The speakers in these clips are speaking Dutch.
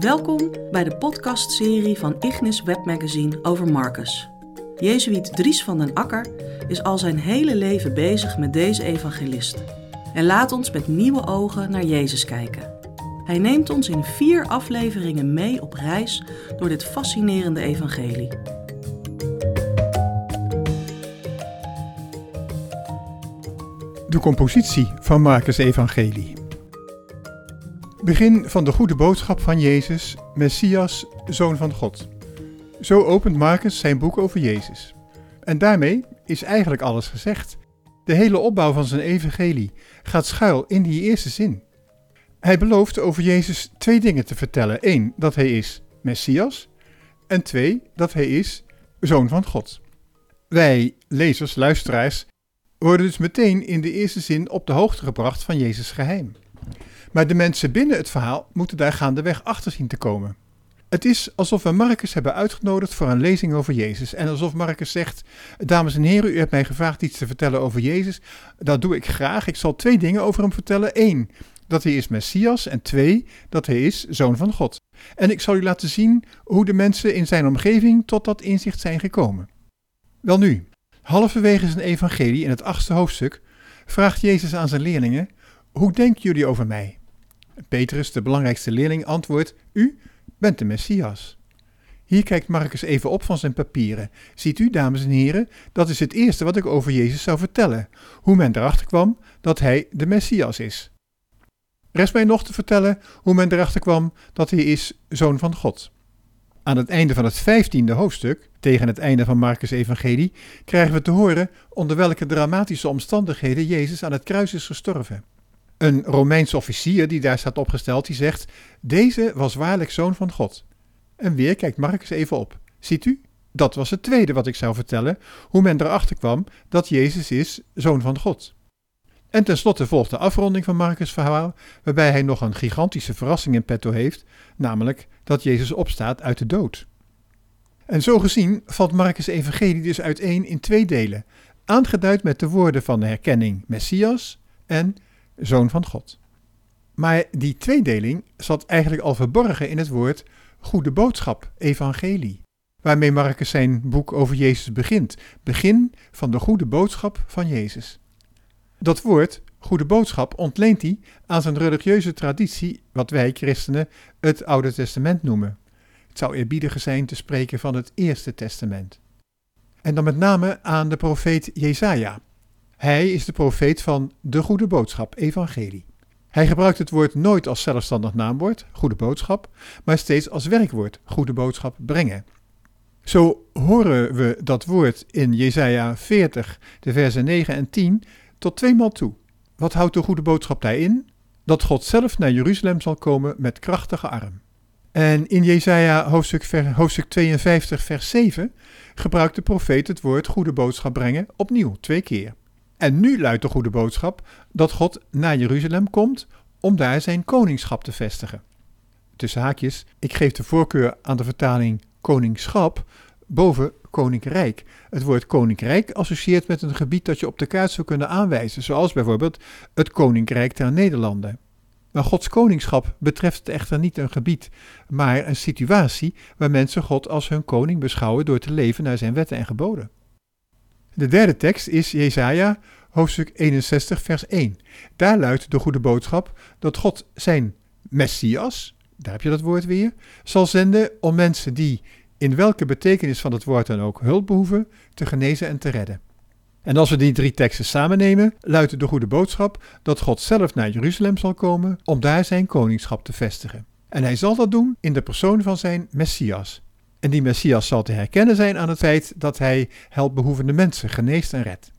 Welkom bij de podcastserie van Ignis Webmagazine over Marcus. Jezuïet Dries van den Akker is al zijn hele leven bezig met deze evangelist. En laat ons met nieuwe ogen naar Jezus kijken. Hij neemt ons in vier afleveringen mee op reis door dit fascinerende evangelie. De compositie van Marcus' Evangelie. Begin van de goede boodschap van Jezus, Messias, Zoon van God. Zo opent Marcus zijn boek over Jezus. En daarmee is eigenlijk alles gezegd. De hele opbouw van zijn evangelie gaat schuil in die eerste zin. Hij belooft over Jezus twee dingen te vertellen. Eén, dat hij is Messias. En twee, dat hij is Zoon van God. Wij, lezers, luisteraars, worden dus meteen in de eerste zin op de hoogte gebracht van Jezus' geheim. Maar de mensen binnen het verhaal moeten daar gaandeweg achter zien te komen. Het is alsof we Marcus hebben uitgenodigd voor een lezing over Jezus. En alsof Marcus zegt: Dames en heren, u hebt mij gevraagd iets te vertellen over Jezus. Dat doe ik graag. Ik zal twee dingen over hem vertellen. Eén, dat hij is Messias. En twee, dat hij is zoon van God. En ik zal u laten zien hoe de mensen in zijn omgeving tot dat inzicht zijn gekomen. Welnu, halverwege zijn evangelie in het achtste hoofdstuk vraagt Jezus aan zijn leerlingen: Hoe denken jullie over mij? Petrus, de belangrijkste leerling, antwoordt: U bent de Messias. Hier kijkt Marcus even op van zijn papieren. Ziet u, dames en heren, dat is het eerste wat ik over Jezus zou vertellen: hoe men erachter kwam dat hij de Messias is. Rest mij nog te vertellen hoe men erachter kwam dat hij is zoon van God. Aan het einde van het vijftiende hoofdstuk, tegen het einde van Marcus' Evangelie, krijgen we te horen onder welke dramatische omstandigheden Jezus aan het kruis is gestorven. Een Romeinse officier die daar staat opgesteld, die zegt: Deze was waarlijk zoon van God. En weer kijkt Marcus even op. Ziet u? Dat was het tweede wat ik zou vertellen, hoe men erachter kwam dat Jezus is zoon van God. En tenslotte volgt de afronding van Marcus' verhaal, waarbij hij nog een gigantische verrassing in petto heeft, namelijk dat Jezus opstaat uit de dood. En zo gezien valt Marcus' evangelie dus uiteen in twee delen, aangeduid met de woorden van de herkenning Messias en Zoon van God. Maar die tweedeling zat eigenlijk al verborgen in het woord goede boodschap, evangelie, waarmee Marcus zijn boek over Jezus begint, begin van de goede boodschap van Jezus. Dat woord, goede boodschap, ontleent hij aan zijn religieuze traditie, wat wij christenen het Oude Testament noemen. Het zou eerbiediger zijn te spreken van het Eerste Testament. En dan met name aan de profeet Jesaja. Hij is de profeet van de goede boodschap, evangelie. Hij gebruikt het woord nooit als zelfstandig naamwoord, goede boodschap, maar steeds als werkwoord, goede boodschap brengen. Zo horen we dat woord in Jesaja 40, de versen 9 en 10 tot tweemaal toe. Wat houdt de goede boodschap daarin? Dat God zelf naar Jeruzalem zal komen met krachtige arm. En in Jesaja hoofdstuk, hoofdstuk 52 vers 7 gebruikt de profeet het woord goede boodschap brengen opnieuw, twee keer. En nu luidt de goede boodschap dat God naar Jeruzalem komt om daar zijn koningschap te vestigen. Tussen haakjes, ik geef de voorkeur aan de vertaling koningschap boven koninkrijk. Het woord koninkrijk associeert met een gebied dat je op de kaart zou kunnen aanwijzen, zoals bijvoorbeeld het koninkrijk der Nederlanden. Maar Gods koningschap betreft echter niet een gebied, maar een situatie waar mensen God als hun koning beschouwen door te leven naar zijn wetten en geboden. De derde tekst is Jesaja, hoofdstuk 61, vers 1. Daar luidt de goede boodschap dat God zijn Messias, daar heb je dat woord weer, zal zenden om mensen die in welke betekenis van het woord dan ook hulp behoeven, te genezen en te redden. En als we die drie teksten samennemen, luidt de goede boodschap dat God zelf naar Jeruzalem zal komen om daar zijn koningschap te vestigen. En hij zal dat doen in de persoon van zijn Messias. En die Messias zal te herkennen zijn aan het feit dat hij helpbehoevende mensen geneest en redt.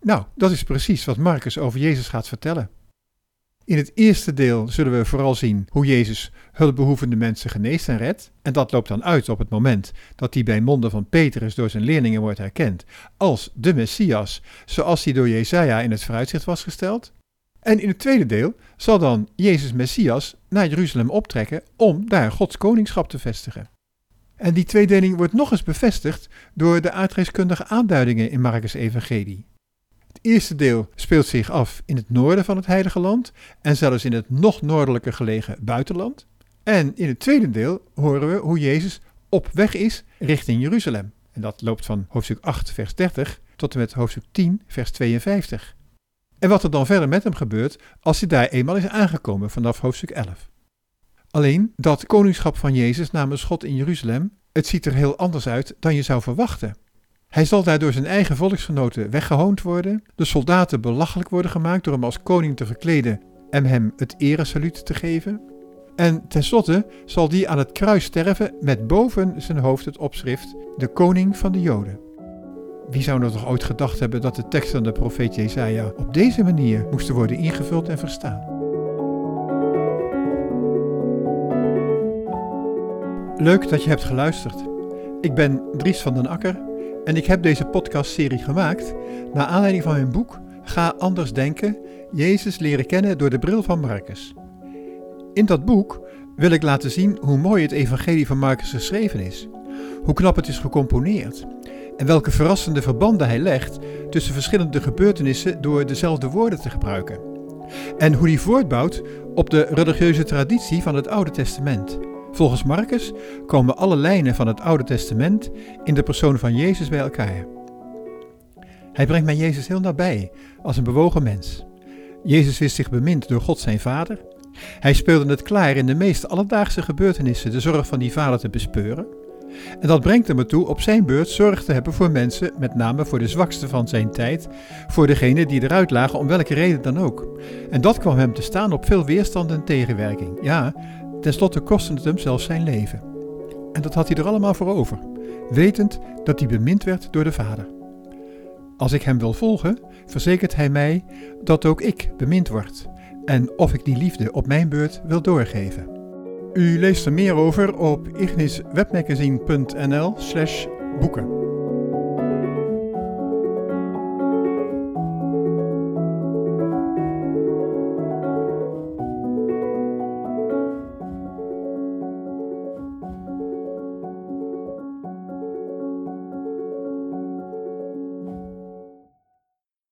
Nou, dat is precies wat Marcus over Jezus gaat vertellen. In het eerste deel zullen we vooral zien hoe Jezus hulpbehoevende mensen geneest en redt. En dat loopt dan uit op het moment dat hij bij monden van Petrus door zijn leerlingen wordt herkend als de Messias, zoals hij door Jesaja in het vooruitzicht was gesteld. En in het tweede deel zal dan Jezus Messias naar Jeruzalem optrekken om daar Gods koningschap te vestigen. En die tweedeling wordt nog eens bevestigd door de aardrijkskundige aanduidingen in Marcus' Evangelie. Het eerste deel speelt zich af in het noorden van het Heilige Land en zelfs in het nog noordelijker gelegen buitenland. En in het tweede deel horen we hoe Jezus op weg is richting Jeruzalem. En dat loopt van hoofdstuk 8, vers 30 tot en met hoofdstuk 10, vers 52. En wat er dan verder met hem gebeurt als hij daar eenmaal is aangekomen vanaf hoofdstuk 11. Alleen dat koningschap van Jezus namens God in Jeruzalem, het ziet er heel anders uit dan je zou verwachten. Hij zal daar door zijn eigen volksgenoten weggehoond worden, de soldaten belachelijk worden gemaakt door hem als koning te verkleden en hem het eresaluut te geven. En tenslotte zal die aan het kruis sterven met boven zijn hoofd het opschrift: De koning van de Joden. Wie zou nou toch ooit gedacht hebben dat de tekst van de profeet Jesaja op deze manier moesten worden ingevuld en verstaan? Leuk dat je hebt geluisterd. Ik ben Dries van den Akker en ik heb deze podcastserie gemaakt naar aanleiding van mijn boek Ga anders denken, Jezus leren kennen door de bril van Marcus. In dat boek wil ik laten zien hoe mooi het evangelie van Marcus geschreven is, hoe knap het is gecomponeerd en welke verrassende verbanden hij legt tussen verschillende gebeurtenissen door dezelfde woorden te gebruiken. En hoe die voortbouwt op de religieuze traditie van het Oude Testament. Volgens Marcus komen alle lijnen van het Oude Testament in de persoon van Jezus bij elkaar. Hij brengt mij Jezus heel nabij, als een bewogen mens. Jezus wist zich bemind door God zijn Vader. Hij speelde het klaar in de meest alledaagse gebeurtenissen de zorg van die Vader te bespeuren. En dat brengt hem ertoe op zijn beurt zorg te hebben voor mensen, met name voor de zwakste van zijn tijd, voor degenen die eruit lagen om welke reden dan ook. En dat kwam hem te staan op veel weerstand en tegenwerking. Ja, tenslotte kostte het hem zelfs zijn leven. En dat had hij er allemaal voor over, wetend dat hij bemind werd door de Vader. Als ik hem wil volgen, verzekert hij mij dat ook ik bemind word en of ik die liefde op mijn beurt wil doorgeven. U leest er meer over op igniswebmagazine.nl/boeken.